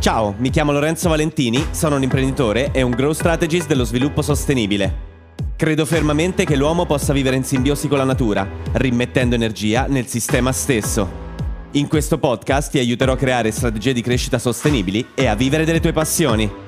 Ciao, mi chiamo Lorenzo Valentini, sono un imprenditore e un growth strategist dello sviluppo sostenibile. Credo fermamente che l'uomo possa vivere in simbiosi con la natura, rimettendo energia nel sistema stesso. In questo podcast ti aiuterò a creare strategie di crescita sostenibili e a vivere delle tue passioni.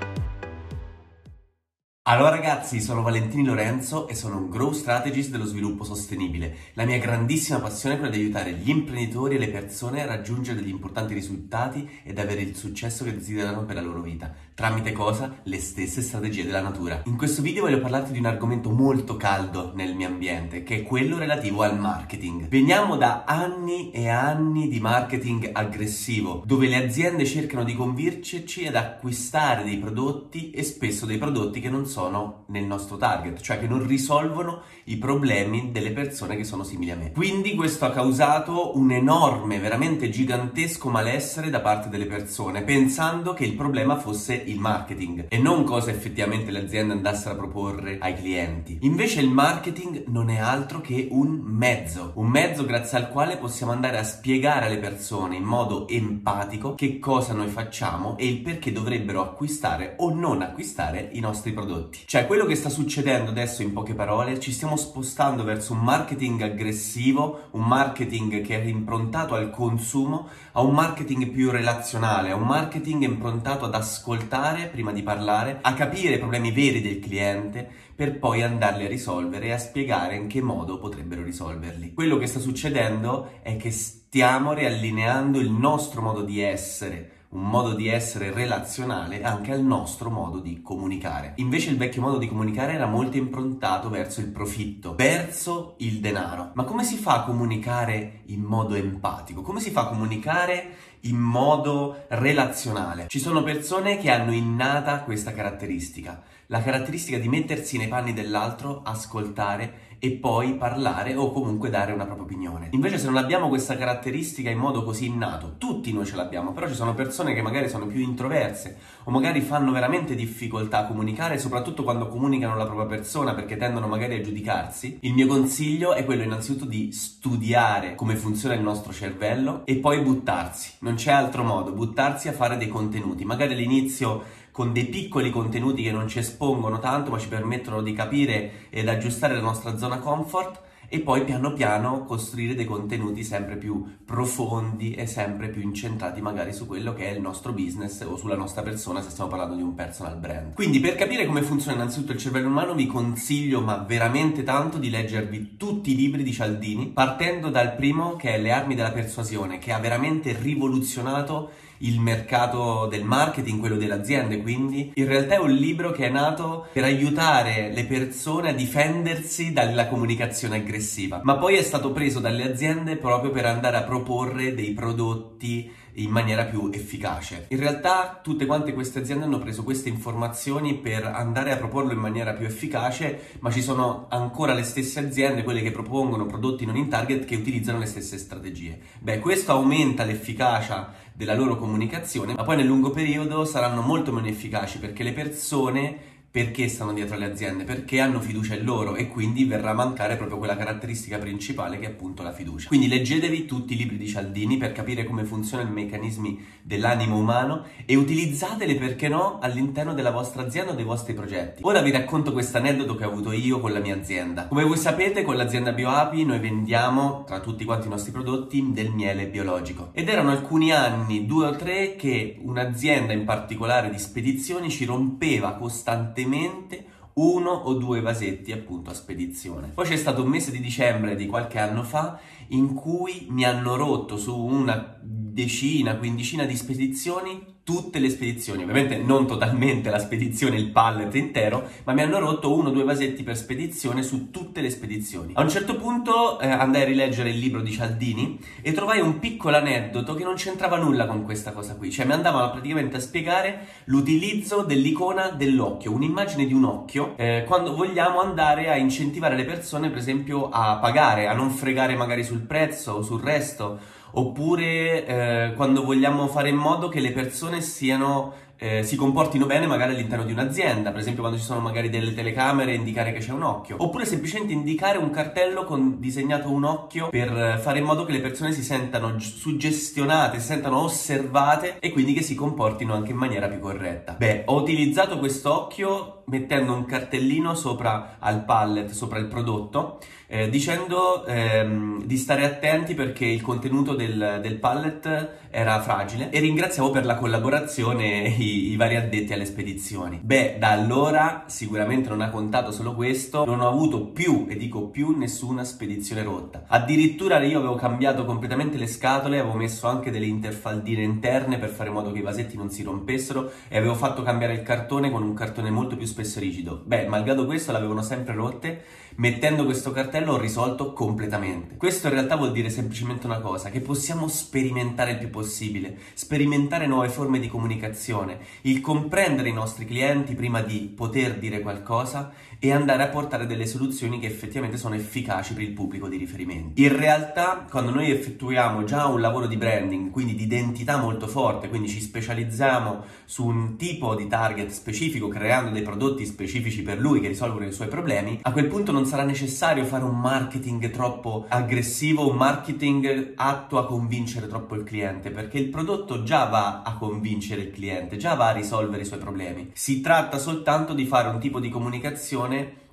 Allora ragazzi, sono Valentini Lorenzo e sono un Growth Strategist dello sviluppo sostenibile. La mia grandissima passione è quella di aiutare gli imprenditori e le persone a raggiungere degli importanti risultati ed avere il successo che desiderano per la loro vita. Tramite cosa? Le stesse strategie della natura. In questo video voglio parlarti di un argomento molto caldo nel mio ambiente, che è quello relativo al marketing. Veniamo da anni e anni di marketing aggressivo, dove le aziende cercano di convincerci ad acquistare dei prodotti e spesso dei prodotti che non sono nel nostro target, cioè che non risolvono i problemi delle persone che sono simili a me. Quindi questo ha causato un enorme, veramente gigantesco malessere da parte delle persone, pensando che il problema fosse il marketing e non cosa effettivamente le aziende andassero a proporre ai clienti. Invece il marketing non è altro che un mezzo, un mezzo grazie al quale possiamo andare a spiegare alle persone in modo empatico che cosa noi facciamo e il perché dovrebbero acquistare o non acquistare i nostri prodotti. Cioè, quello che sta succedendo adesso in poche parole, ci stiamo spostando verso un marketing aggressivo, un marketing che è improntato al consumo, a un marketing più relazionale, a un marketing improntato ad ascoltare prima di parlare, a capire i problemi veri del cliente per poi andarli a risolvere e a spiegare in che modo potrebbero risolverli. Quello che sta succedendo è che stiamo riallineando il nostro modo di essere un modo di essere relazionale anche al nostro modo di comunicare. Invece il vecchio modo di comunicare era molto improntato verso il profitto, verso il denaro. Ma come si fa a comunicare in modo empatico? Come si fa a comunicare in modo relazionale? Ci sono persone che hanno innata questa caratteristica, la caratteristica di mettersi nei panni dell'altro, ascoltare e poi parlare o comunque dare una propria opinione. Invece se non abbiamo questa caratteristica in modo così innato, tutti noi ce l'abbiamo, però ci sono persone che magari sono più introverse o magari fanno veramente difficoltà a comunicare, soprattutto quando comunicano la propria persona perché tendono magari a giudicarsi. Il mio consiglio è quello innanzitutto di studiare come funziona il nostro cervello e poi buttarsi. Non c'è altro modo, buttarsi a fare dei contenuti. Magari all'inizio con dei piccoli contenuti che non ci espongono tanto ma ci permettono di capire ed aggiustare la nostra zona comfort e poi piano piano costruire dei contenuti sempre più profondi e sempre più incentrati magari su quello che è il nostro business o sulla nostra persona se stiamo parlando di un personal brand. Quindi per capire come funziona innanzitutto il cervello umano vi consiglio ma veramente tanto di leggervi tutti i libri di Cialdini partendo dal primo che è Le armi della persuasione che ha veramente rivoluzionato il mercato del marketing, quello delle aziende, quindi in realtà è un libro che è nato per aiutare le persone a difendersi dalla comunicazione aggressiva, ma poi è stato preso dalle aziende proprio per andare a proporre dei prodotti in maniera più efficace. In realtà tutte quante queste aziende hanno preso queste informazioni per andare a proporlo in maniera più efficace, ma ci sono ancora le stesse aziende, quelle che propongono prodotti non in target, che utilizzano le stesse strategie. Beh, questo aumenta l'efficacia della loro comunicazione, ma poi nel lungo periodo saranno molto meno efficaci perché le persone perché stanno dietro alle aziende, perché hanno fiducia in loro e quindi verrà a mancare proprio quella caratteristica principale che è appunto la fiducia. Quindi leggetevi tutti i libri di Cialdini per capire come funzionano i meccanismi dell'animo umano e utilizzateli perché no all'interno della vostra azienda o dei vostri progetti. Ora vi racconto questo aneddoto che ho avuto io con la mia azienda. Come voi sapete con l'azienda BioApi noi vendiamo tra tutti quanti i nostri prodotti del miele biologico ed erano alcuni anni, due o tre, che un'azienda in particolare di spedizioni ci rompeva costantemente costantemente uno o due vasetti appunto a spedizione. Poi c'è stato un mese di dicembre di qualche anno fa in cui mi hanno rotto su una decina, quindicina di spedizioni tutte le spedizioni, ovviamente non totalmente la spedizione, il pallet intero, ma mi hanno rotto uno o due vasetti per spedizione su tutte le spedizioni. A un certo punto eh, andai a rileggere il libro di Cialdini e trovai un piccolo aneddoto che non c'entrava nulla con questa cosa qui, cioè mi andavano praticamente a spiegare l'utilizzo dell'icona dell'occhio, un'immagine di un occhio, eh, quando vogliamo andare a incentivare le persone per esempio a pagare, a non fregare magari sul prezzo o sul resto, oppure eh, quando vogliamo fare in modo che le persone siano eh, si comportino bene magari all'interno di un'azienda, per esempio quando ci sono magari delle telecamere indicare che c'è un occhio, oppure semplicemente indicare un cartello con disegnato un occhio per fare in modo che le persone si sentano suggestionate, si sentano osservate e quindi che si comportino anche in maniera più corretta. Beh, ho utilizzato questo occhio mettendo un cartellino sopra al pallet, sopra il prodotto, eh, dicendo ehm, di stare attenti perché il contenuto del, del, pallet era fragile e ringraziavo per la collaborazione i, vari addetti alle spedizioni. Beh, da allora sicuramente non ha contato solo questo, non ho avuto più, e dico più, nessuna spedizione rotta. Addirittura io avevo cambiato completamente le scatole, avevo messo anche delle interfaldine interne per fare in modo che i vasetti non si rompessero e avevo fatto cambiare il cartone con un cartone molto più spesso rigido. Beh, malgrado questo l'avevano sempre rotte, mettendo questo cartello l'ho risolto completamente. Questo in realtà vuol dire semplicemente una cosa, che possiamo sperimentare il più possibile, sperimentare nuove forme di comunicazione, il comprendere i nostri clienti prima di poter dire qualcosa e andare a portare delle soluzioni che effettivamente sono efficaci per il pubblico di riferimento. In realtà, quando noi effettuiamo già un lavoro di branding, quindi di identità molto forte, quindi ci specializziamo su un tipo di target specifico, creando dei prodotti specifici per lui che risolvono i suoi problemi, a quel punto non sarà necessario fare un marketing troppo aggressivo, un marketing atto a convincere troppo il cliente, perché il prodotto già va a convincere il cliente, già va a risolvere i suoi problemi. Si tratta soltanto di fare un tipo di comunicazione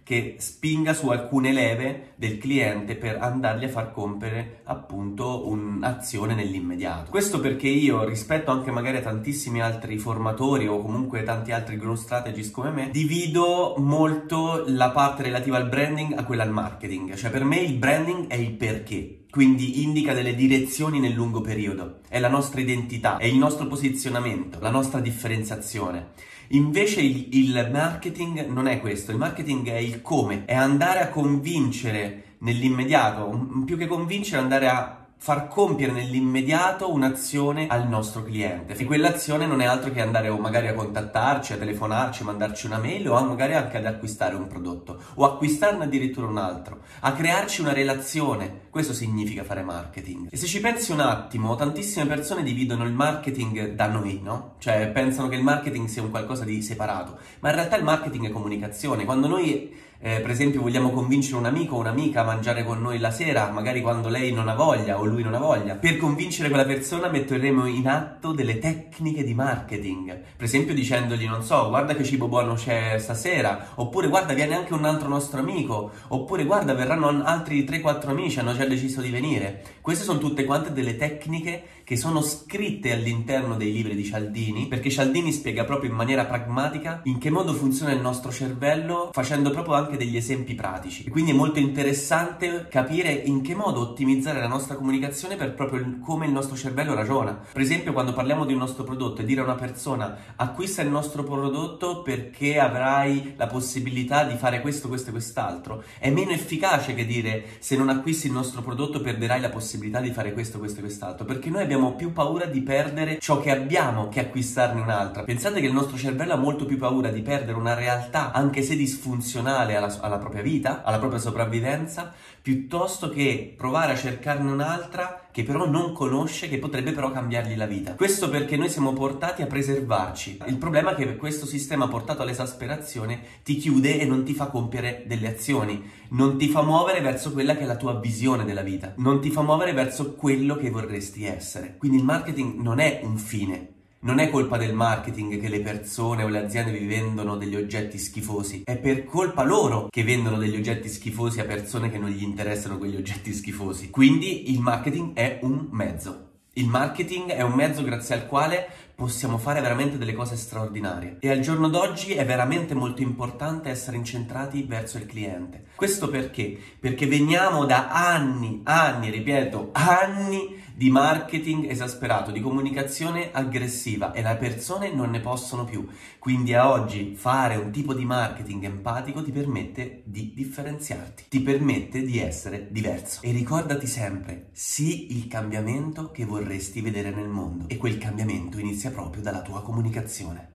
che spinga su alcune leve del cliente per andargli a far compiere appunto un'azione nell'immediato. Questo perché io rispetto anche magari a tantissimi altri formatori o comunque tanti altri growth strategist come me, divido molto la parte relativa al branding a quella al marketing. Cioè per me il branding è il perché quindi indica delle direzioni nel lungo periodo, è la nostra identità, è il nostro posizionamento, la nostra differenziazione. Invece il, il, marketing non è questo, il marketing è il come, è andare a convincere nell'immediato, più che convincere, andare a far compiere nell'immediato un'azione al nostro cliente e quell'azione non è altro che andare o magari a contattarci, a telefonarci, mandarci una mail o magari anche ad acquistare un prodotto o acquistarne addirittura un altro, a crearci una relazione. Questo significa fare marketing. E se ci pensi un attimo, tantissime persone dividono il marketing da noi, no? Cioè pensano che il marketing sia un qualcosa di separato, ma in realtà il marketing è comunicazione. Quando noi eh, per esempio vogliamo convincere un amico o un'amica a mangiare con noi la sera, magari quando lei non ha voglia o lui non ha voglia. Per convincere quella persona metteremo in atto delle tecniche di marketing, per esempio dicendogli, non so, guarda che cibo buono c'è stasera, oppure guarda viene anche un altro nostro amico, oppure guarda verranno altri 3-4 amici, hanno già deciso di venire. Queste sono tutte quante delle tecniche che sono scritte all'interno dei libri di Cialdini, perché Cialdini spiega proprio in maniera pragmatica in che modo funziona il nostro cervello, facendo proprio anche degli esempi pratici. E quindi è molto interessante capire in che modo ottimizzare la nostra comunicazione per proprio come il nostro cervello ragiona. Per esempio, quando parliamo di un nostro prodotto e dire a una persona acquista il nostro prodotto perché avrai la possibilità di fare questo, questo e quest'altro, è meno efficace che dire se non acquisti il nostro prodotto perderai la possibilità di fare questo, questo e quest'altro, perché noi abbiamo abbiamo più paura di perdere ciò che abbiamo che acquistarne un'altra. Pensate che il nostro cervello ha molto più paura di perdere una realtà, anche se disfunzionale alla, alla propria vita, alla propria sopravvivenza, piuttosto che provare a cercarne un'altra che però non conosce, che potrebbe però cambiargli la vita. Questo perché noi siamo portati a preservarci. Il problema è che questo sistema portato all'esasperazione ti chiude e non ti fa compiere delle azioni, non ti fa muovere verso quella che è la tua visione della vita, non ti fa muovere verso quello che vorresti essere. Quindi il marketing non è un fine, non è colpa del marketing che le persone o le aziende vi vendono degli oggetti schifosi, è per colpa loro che vendono degli oggetti schifosi a persone che non gli interessano quegli oggetti schifosi. Quindi il marketing è un mezzo. Il marketing è un mezzo grazie al quale possiamo fare veramente delle cose straordinarie e al giorno d'oggi è veramente molto importante essere incentrati verso il cliente. Questo perché? Perché veniamo da anni, anni, ripeto, anni di marketing esasperato, di comunicazione aggressiva e le persone non ne possono più. Quindi a oggi fare un tipo di marketing empatico ti permette di differenziarti, ti permette di essere diverso. E ricordati sempre, sii il cambiamento che vorresti vedere nel mondo e quel cambiamento inizia proprio dalla tua comunicazione.